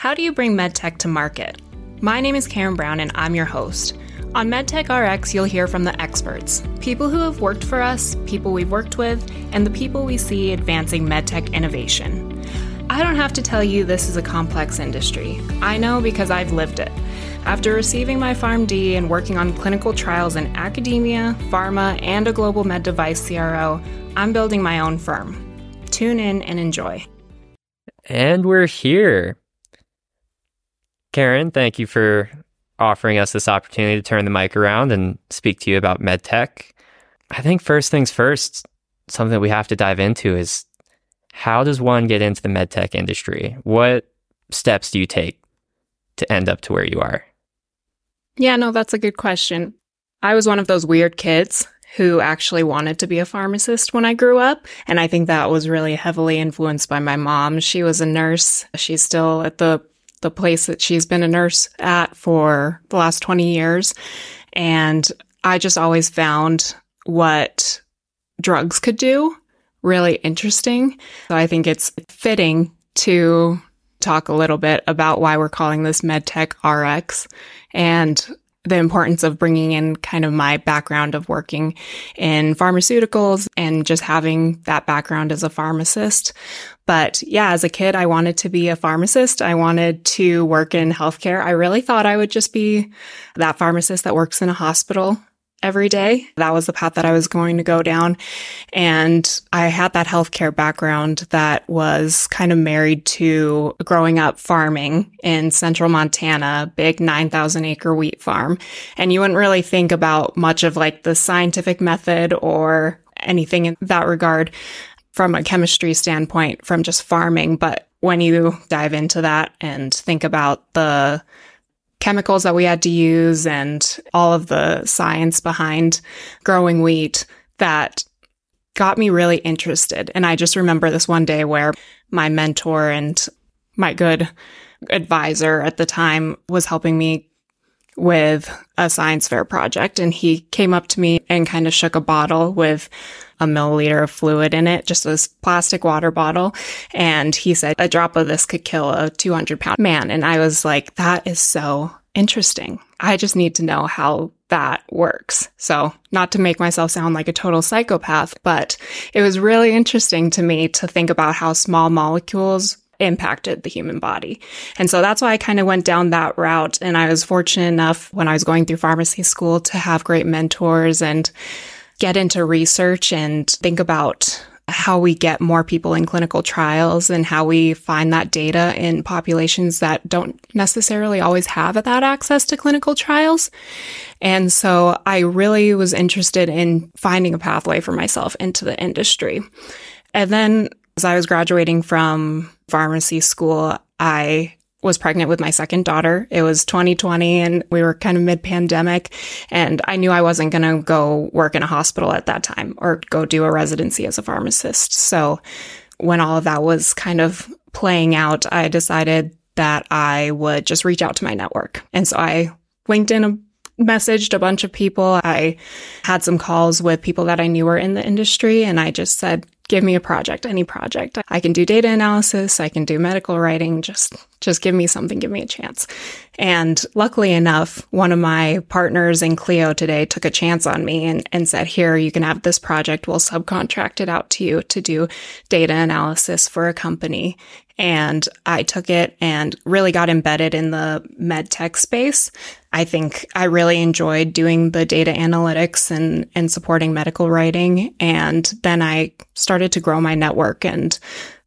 How do you bring medtech to market? My name is Karen Brown and I'm your host. On MedTech RX, you'll hear from the experts people who have worked for us, people we've worked with, and the people we see advancing medtech innovation. I don't have to tell you this is a complex industry. I know because I've lived it. After receiving my PharmD and working on clinical trials in academia, pharma, and a global med device CRO, I'm building my own firm. Tune in and enjoy. And we're here. Karen, thank you for offering us this opportunity to turn the mic around and speak to you about medtech. I think first things first, something we have to dive into is how does one get into the medtech industry? What steps do you take to end up to where you are? Yeah, no, that's a good question. I was one of those weird kids who actually wanted to be a pharmacist when I grew up. And I think that was really heavily influenced by my mom. She was a nurse. She's still at the the place that she's been a nurse at for the last 20 years. And I just always found what drugs could do really interesting. So I think it's fitting to talk a little bit about why we're calling this MedTech RX and the importance of bringing in kind of my background of working in pharmaceuticals and just having that background as a pharmacist. But yeah, as a kid, I wanted to be a pharmacist. I wanted to work in healthcare. I really thought I would just be that pharmacist that works in a hospital every day. That was the path that I was going to go down. And I had that healthcare background that was kind of married to growing up farming in central Montana, big 9,000 acre wheat farm. And you wouldn't really think about much of like the scientific method or anything in that regard from a chemistry standpoint from just farming. But when you dive into that and think about the chemicals that we had to use and all of the science behind growing wheat that got me really interested. And I just remember this one day where my mentor and my good advisor at the time was helping me with a science fair project. And he came up to me and kind of shook a bottle with a milliliter of fluid in it, just this plastic water bottle. And he said, a drop of this could kill a 200 pound man. And I was like, that is so interesting. I just need to know how that works. So, not to make myself sound like a total psychopath, but it was really interesting to me to think about how small molecules impacted the human body. And so that's why I kind of went down that route. And I was fortunate enough when I was going through pharmacy school to have great mentors and get into research and think about how we get more people in clinical trials and how we find that data in populations that don't necessarily always have that access to clinical trials. And so I really was interested in finding a pathway for myself into the industry. And then as I was graduating from pharmacy school, I was pregnant with my second daughter. It was 2020 and we were kind of mid pandemic and I knew I wasn't going to go work in a hospital at that time or go do a residency as a pharmacist. So when all of that was kind of playing out, I decided that I would just reach out to my network. And so I LinkedIn messaged a bunch of people. I had some calls with people that I knew were in the industry and I just said, give me a project, any project. I can do data analysis, I can do medical writing, just just give me something, give me a chance. And luckily enough, one of my partners in KLEO today took a chance on me and, and said, here, you can have this project. We'll subcontract it out to you to do data analysis for a company. And I took it and really got embedded in the med tech space. I think I really enjoyed doing the data analytics and, and supporting medical writing. And then I started to grow my network. And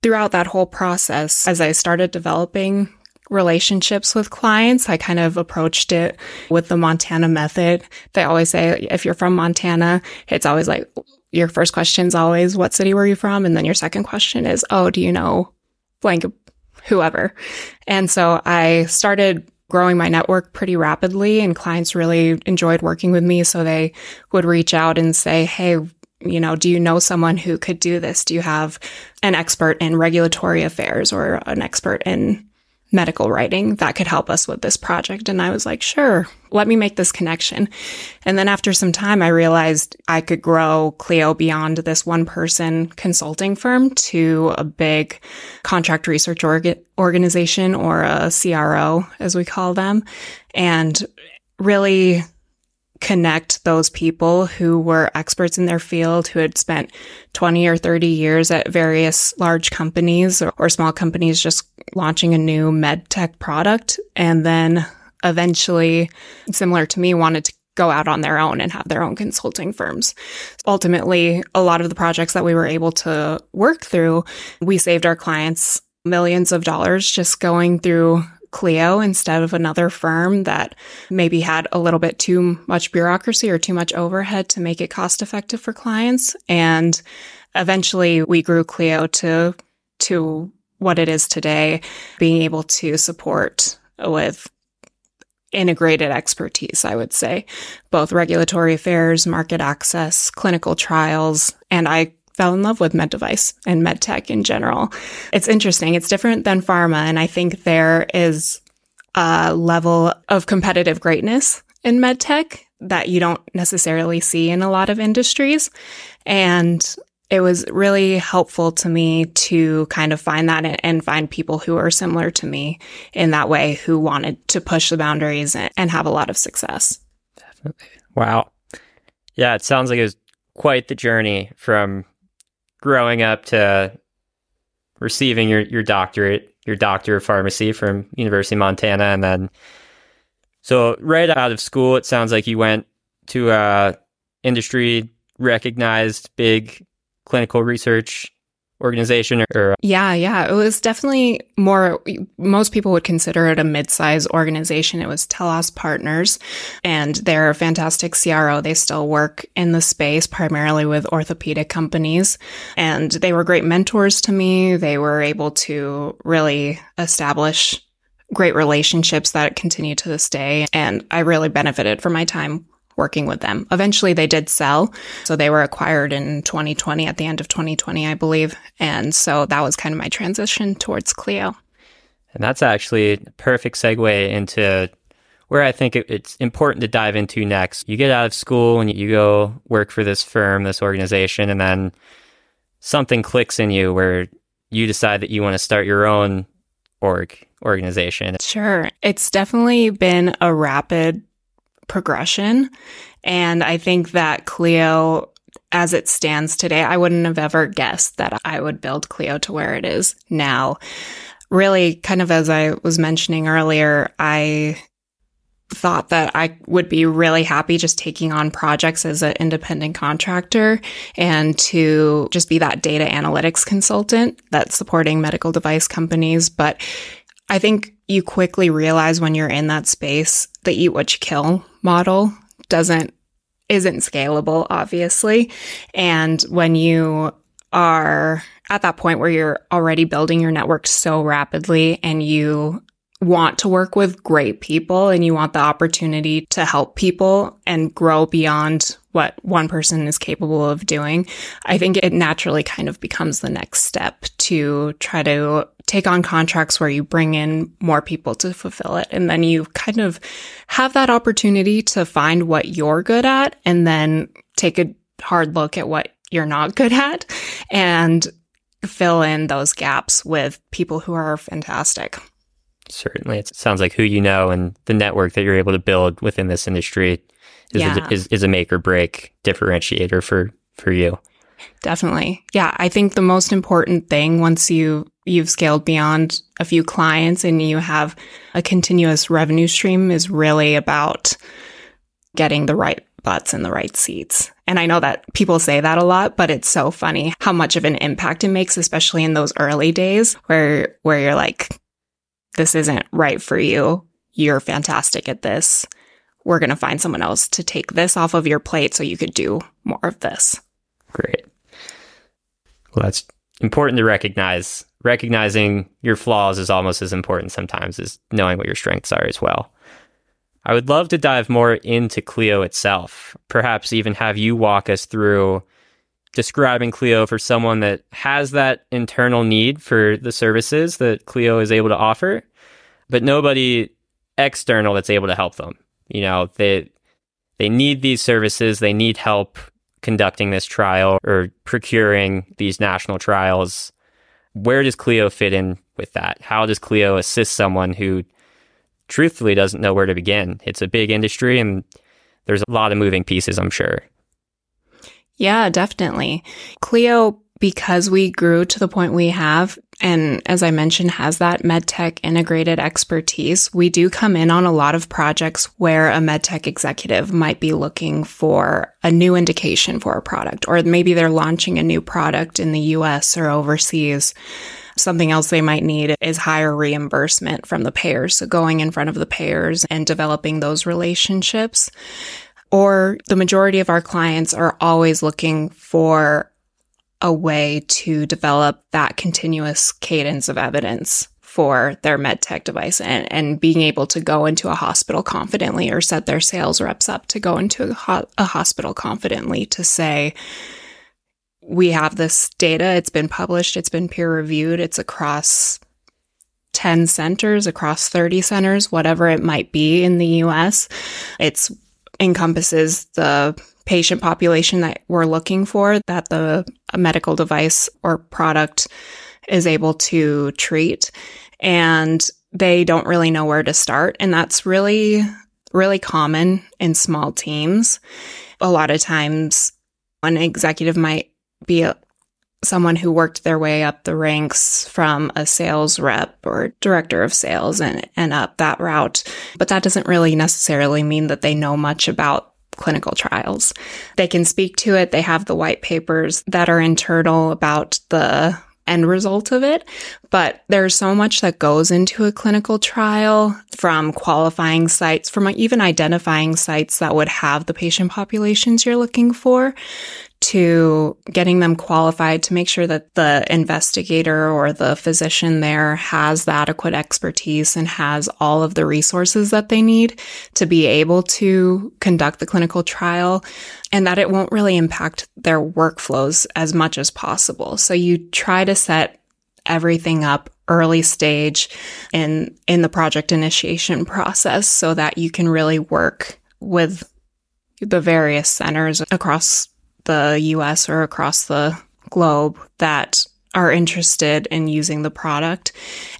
throughout that whole process, as I started developing relationships with clients, I kind of approached it with the Montana method. They always say, if you're from Montana, it's always like, your first question is always, what city were you from? And then your second question is, oh, do you know blank whoever? And so I started growing my network pretty rapidly and clients really enjoyed working with me. So they would reach out and say, Hey, you know, do you know someone who could do this? Do you have an expert in regulatory affairs or an expert in medical writing that could help us with this project. And I was like, sure, let me make this connection. And then after some time, I realized I could grow KLEO beyond this one person consulting firm to a big contract research orga- organization or a CRO, as we call them, and really connect those people who were experts in their field, who had spent 20 or 30 years at various large companies or, or small companies just launching a new med tech product. And then eventually, similar to me, wanted to go out on their own and have their own consulting firms. Ultimately, a lot of the projects that we were able to work through, we saved our clients millions of dollars just going through KLEO instead of another firm that maybe had a little bit too much bureaucracy or too much overhead to make it cost effective for clients. And eventually we grew KLEO to, to what it is today, being able to support with integrated expertise, I would say, both regulatory affairs, market access, clinical trials, and I fell in love with med device and med tech in general. It's interesting. It's different than pharma. And I think there is a level of competitive greatness in med tech that you don't necessarily see in a lot of industries. And it was really helpful to me to kind of find that and find people who are similar to me in that way who wanted to push the boundaries and have a lot of success. Definitely. Wow. Yeah, it sounds like it was quite the journey from growing up to receiving your, your doctorate, your doctor of pharmacy from University of Montana. And then, so right out of school, it sounds like you went to uh, a industry recognized big clinical research organization or yeah yeah. It was definitely more most people would consider it a mid-size organization. It was telos partners and they're a fantastic cro they still work in the space primarily with orthopedic companies. And they were great mentors to me. They were able to really establish great relationships that continue to this day. And i really benefited from my time working with them. Eventually they did sell. So they were acquired in 2020 at the end of 2020, I believe. And so that was kind of my transition towards KLEO. And that's actually a perfect segue into where I think it's important to dive into next. You get out of school and you go work for this firm, this organization, and then something clicks in you where you decide that you want to start your own org organization. Sure. It's definitely been a rapid progression. And I think that KLEO, as it stands today, I wouldn't have ever guessed that I would build KLEO to where it is now. Really, kind of as I was mentioning earlier, I thought that I would be really happy just taking on projects as an independent contractor and to just be that data analytics consultant that's supporting medical device companies. But I think you quickly realize when you're in that space, the eat what you kill model doesn't isn't scalable obviously. And when you are at that point where you're already building your network so rapidly and you want to work with great people and you want the opportunity to help people and grow beyond what one person is capable of doing, I think it naturally kind of becomes the next step to try to take on contracts where you bring in more people to fulfill it. And then you kind of have that opportunity to find what you're good at and then take a hard look at what you're not good at and fill in those gaps with people who are fantastic. Certainly. It sounds like who you know and the network that you're able to build within this industry is, yeah. a, is, is a make or break differentiator for, for you. Definitely. Yeah. I think the most important thing once you, you've scaled beyond a few clients and you have a continuous revenue stream is really about getting the right butts in the right seats. And I know that people say that a lot, but it's so funny how much of an impact it makes, especially in those early days where, where you're like, this isn't right for you. You're fantastic at this. We're going to find someone else to take this off of your plate so you could do more of this. Great. Well, that's important to recognize. Recognizing your flaws is almost as important sometimes as knowing what your strengths are as well. I would love to dive more into KLEO itself, perhaps even have you walk us through describing KLEO for someone that has that internal need for the services that KLEO is able to offer, but nobody external that's able to help them. You know, they they need these services, they need help conducting this trial or procuring these national trials. Where does KLEO fit in with that? How does KLEO assist someone who truthfully doesn't know where to begin? It's a big industry and there's a lot of moving pieces, I'm sure. Yeah, definitely. KLEO, because we grew to the point we have, and as I mentioned, has that medtech integrated expertise, we do come in on a lot of projects where a medtech executive might be looking for a new indication for a product, or maybe they're launching a new product in the US or overseas. Something else they might need is higher reimbursement from the payers. So going in front of the payers and developing those relationships. Or the majority of our clients are always looking for a way to develop that continuous cadence of evidence for their medtech device and, and being able to go into a hospital confidently or set their sales reps up to go into a, ho- a hospital confidently to say, we have this data. It's been published. It's been peer reviewed. It's across 10 centers, across 30 centers, whatever it might be in the US. It's encompasses the patient population that we're looking for that the medical device or product is able to treat. And they don't really know where to start. And that's really, really common in small teams. A lot of times, an executive might be a, someone who worked their way up the ranks from a sales rep or director of sales and, and up that route. But that doesn't really necessarily mean that they know much about clinical trials. They can speak to it. They have the white papers that are internal about the end result of it. But there's so much that goes into a clinical trial from qualifying sites, from even identifying sites that would have the patient populations you're looking for to getting them qualified to make sure that the investigator or the physician there has the adequate expertise and has all of the resources that they need to be able to conduct the clinical trial and that it won't really impact their workflows as much as possible. So you try to set everything up early stage in in the project initiation process so that you can really work with the various centers across the US or across the globe that are interested in using the product.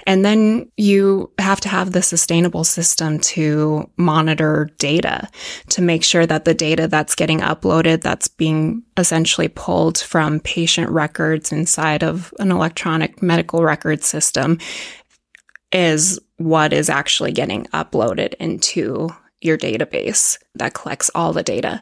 And then you have to have the sustainable system to monitor data to make sure that the data that's getting uploaded, that's being essentially pulled from patient records inside of an electronic medical record system is what is actually getting uploaded into your database that collects all the data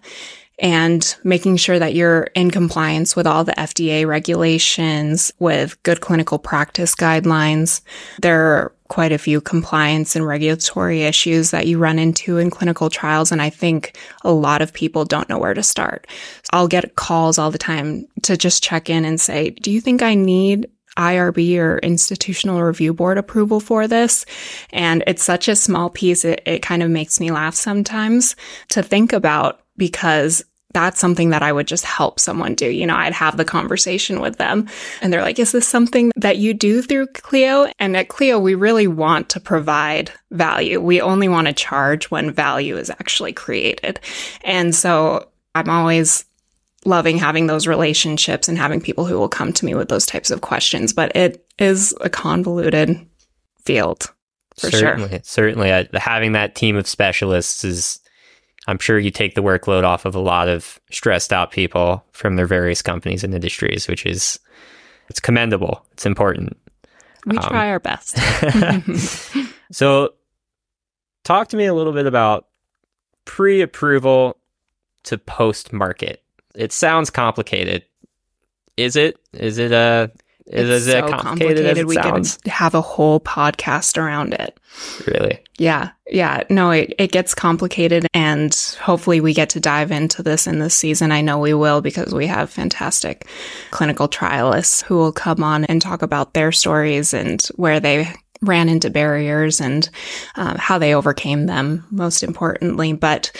and making sure that you're in compliance with all the FDA regulations, with good clinical practice guidelines. There are quite a few compliance and regulatory issues that you run into in clinical trials. And I think a lot of people don't know where to start. I'll get calls all the time to just check in and say, do you think I need IRB or institutional review board approval for this. And it's such a small piece. It, it kind of makes me laugh sometimes to think about because that's something that I would just help someone do. You know, I'd have the conversation with them and they're like, is this something that you do through KLEO? And at KLEO, we really want to provide value. We only want to charge when value is actually created. And so I'm always loving having those relationships and having people who will come to me with those types of questions, but it is a convoluted field for certainly, sure. Certainly, having that team of specialists is I'm sure you take the workload off of a lot of stressed out people from their various companies and industries, which is it's commendable. It's important. We um, try our best. so, talk to me a little bit about pre-approval to post-market. It sounds complicated. Is it? Is it a it's is so complicated, complicated. we sounds? could have a whole podcast around it. Really? Yeah. Yeah. No, it, it gets complicated and hopefully we get to dive into this in this season. I know we will because we have fantastic clinical trialists who will come on and talk about their stories and where they ran into barriers and um, how they overcame them, most importantly. But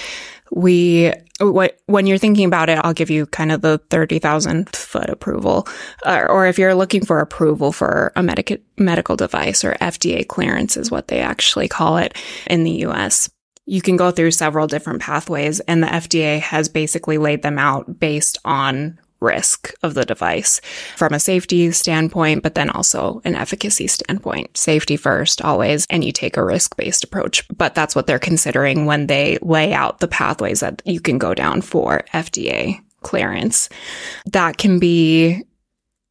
we what when you're thinking about it i'll give you kind of the 30000 foot approval. Or, or, if you're looking for approval for a medic- medical device or fda clearance is what they actually call it in the us you can go through several different pathways and the fda has basically laid them out based on risk of the device from a safety standpoint, but then also an efficacy standpoint. Safety first, always, and you take a risk based approach. But that's what they're considering when they lay out the pathways that you can go down for FDA clearance. That can be,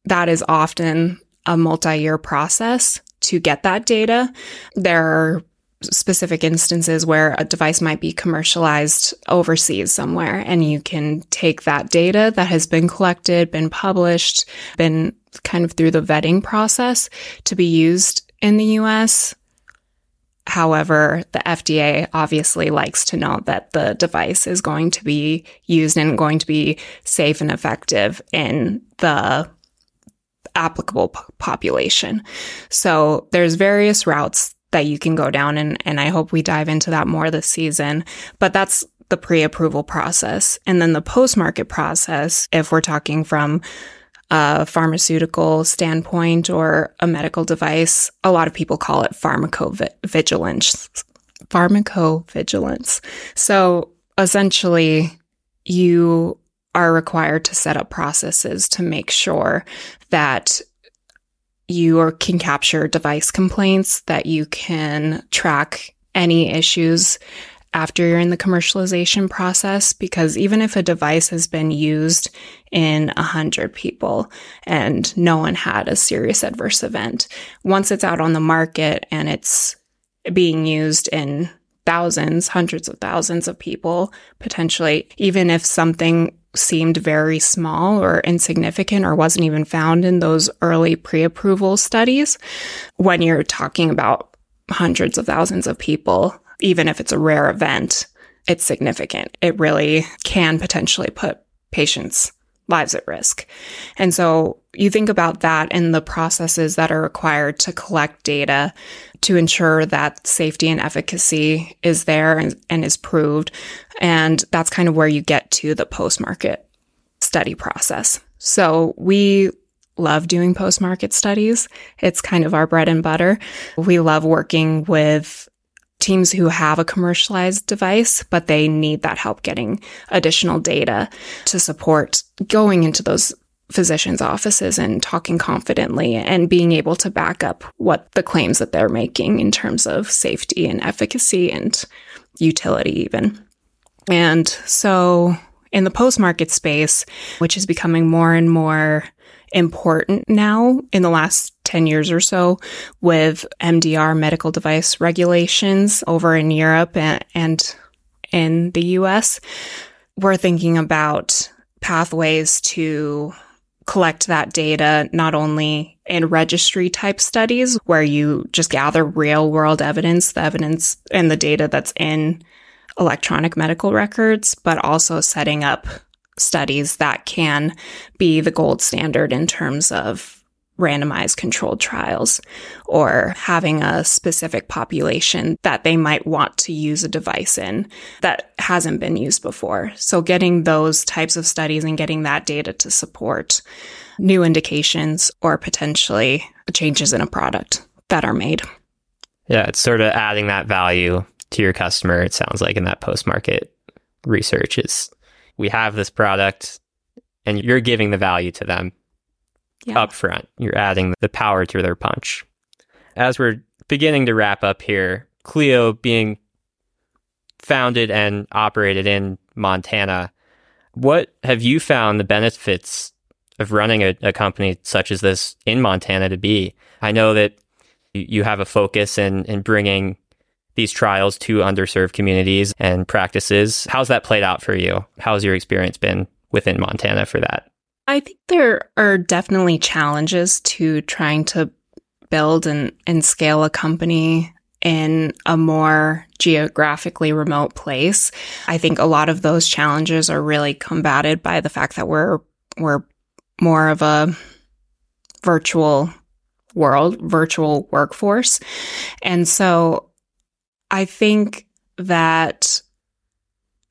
that is often a multi year process to get that data. There are specific instances where a device might be commercialized overseas somewhere and you can take that data that has been collected, been published, been kind of through the vetting process to be used in the US. However, the FDA obviously likes to know that the device is going to be used and going to be safe and effective in the applicable population. So there's various routes that you can go down and, and I hope we dive into that more this season. But that's the pre-approval process. And then the post-market process, if we're talking from a pharmaceutical standpoint or a medical device, a lot of people call it pharmacovigilance. Pharmacovigilance. So essentially, you are required to set up processes to make sure that you can capture device complaints, that you can track any issues after you're in the commercialization process because even if a device has been used in 100 people and no one had a serious adverse event, once it's out on the market and it's being used in thousands, hundreds of thousands of people, potentially, even if something seemed very small or insignificant or wasn't even found in those early pre approval studies, when you're talking about hundreds of thousands of people, even if it's a rare event, it's significant. It really can potentially put patients' lives at risk. And so you think about that and the processes that are required to collect data to ensure that safety and efficacy is there and, and is proved. And that's kind of where you get to the post market study process. So we love doing post market studies. It's kind of our bread and butter. We love working with teams who have a commercialized device, but they need that help getting additional data to support going into those physicians' offices and talking confidently and being able to back up what the claims that they're making in terms of safety and efficacy and utility, even. And so, in the post market space, which is becoming more and more important now in the last 10 years or so with MDR medical device regulations over in Europe and, and in the US, we're thinking about pathways to collect that data not only in registry type studies where you just gather real world evidence, the evidence and the data that's in electronic medical records, but also setting up studies that can be the gold standard in terms of randomized controlled trials or having a specific population that they might want to use a device in that hasn't been used before. So getting those types of studies and getting that data to support new indications or potentially changes in a product that are made. Yeah, it's sort of adding that value to your customer. It sounds like in that post market research is we have this product and you're giving the value to them yeah. up front. You're adding the power to their punch. As we're beginning to wrap up here, KLEO being founded and operated in Montana, what have you found the benefits of running a, a company such as this in Montana to be? I know that you have a focus in, in bringing these trials to underserved communities and practices. How's that played out for you? How's your experience been within Montana for that? I think there are definitely challenges to trying to build and, and scale a company in a more geographically remote place. I think a lot of those challenges are really combated by the fact that we're we're more of a virtual world, virtual workforce. And so I think that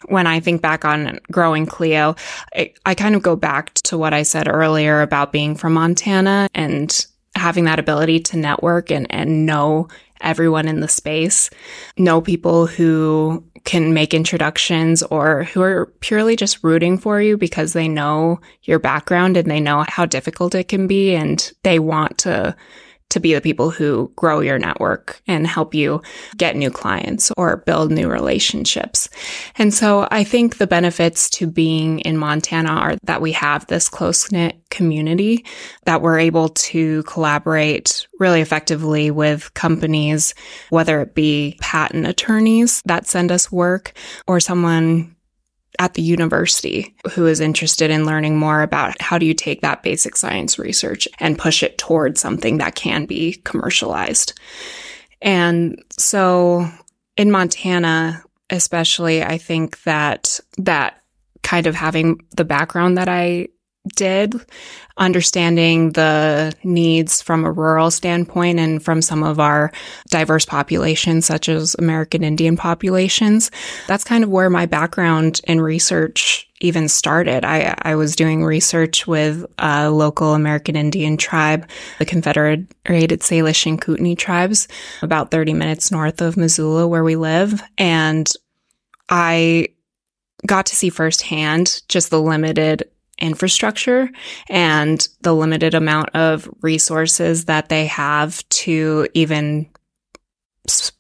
when I think back on growing KLEO, I, I, kind of go back to what I said earlier about being from Montana and having that ability to network and, and know everyone in the space, know people who can make introductions or who are purely just rooting for you because they know your background and they know how difficult it can be and they want to to be the people who grow your network and help you get new clients or build new relationships. And so I think the benefits to being in Montana are that we have this close knit community that we're able to collaborate really effectively with companies, whether it be patent attorneys that send us work or someone at the university who is interested in learning more about how do you take that basic science research and push it towards something that can be commercialized. And so in Montana, especially, I think that that kind of having the background that I did, understanding the needs from a rural standpoint and from some of our diverse populations, such as American Indian populations. That's kind of where my background in research even started. I, I was doing research with a local American Indian tribe, the Confederated Salish and Kootenai tribes, about 30 minutes north of Missoula, where we live. And I got to see firsthand just the limited infrastructure and the limited amount of resources that they have to even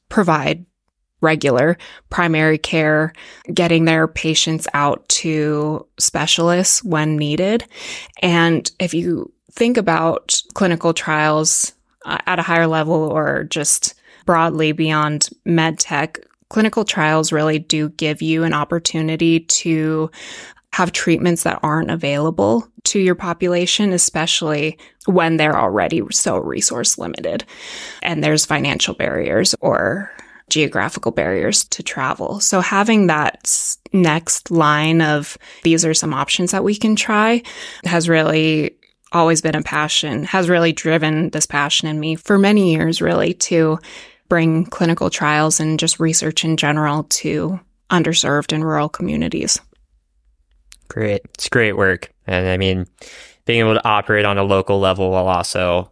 provide regular primary care, getting their patients out to specialists when needed. And if you think about clinical trials uh, at a higher level or just broadly beyond med tech, clinical trials really do give you an opportunity to have treatments that aren't available to your population, especially when they're already so resource limited and there's financial barriers or geographical barriers to travel. So having that next line of these are some options that we can try has really always been a passion, has really driven this passion in me for many years, really, to bring clinical trials and just research in general to underserved and rural communities. Great. It's great work. And I mean, being able to operate on a local level while also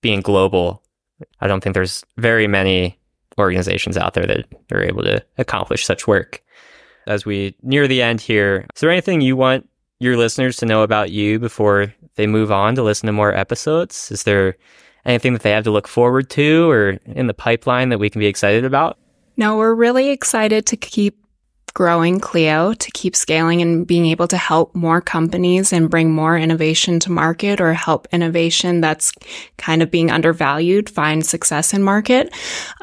being global, I don't think there's very many organizations out there that are able to accomplish such work. As we near the end here, is there anything you want your listeners to know about you before they move on to listen to more episodes? Is there anything that they have to look forward to or in the pipeline that we can be excited about? No, we're really excited to keep growing KLEO to keep scaling and being able to help more companies and bring more innovation to market or help innovation that's kind of being undervalued find success in market.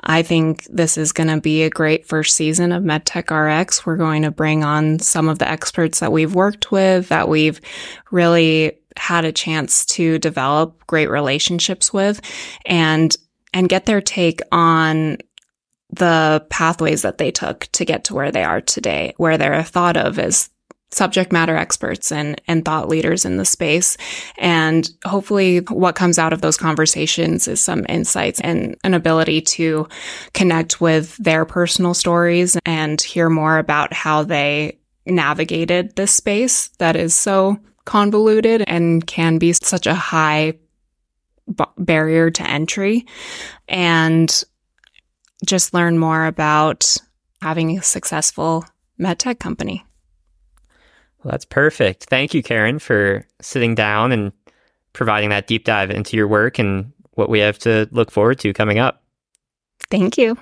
I think this is going to be a great first season of MedTech RX. We're going to bring on some of the experts that we've worked with, that we've really had a chance to develop great relationships with and and get their take on the pathways that they took to get to where they are today, where they're thought of as subject matter experts and, and thought leaders in the space. And hopefully what comes out of those conversations is some insights and an ability to connect with their personal stories and hear more about how they navigated this space that is so convoluted and can be such a high b- barrier to entry. And just learn more about having a successful medtech company. Well, that's perfect. Thank you, Karen, for sitting down and providing that deep dive into your work and what we have to look forward to coming up. Thank you.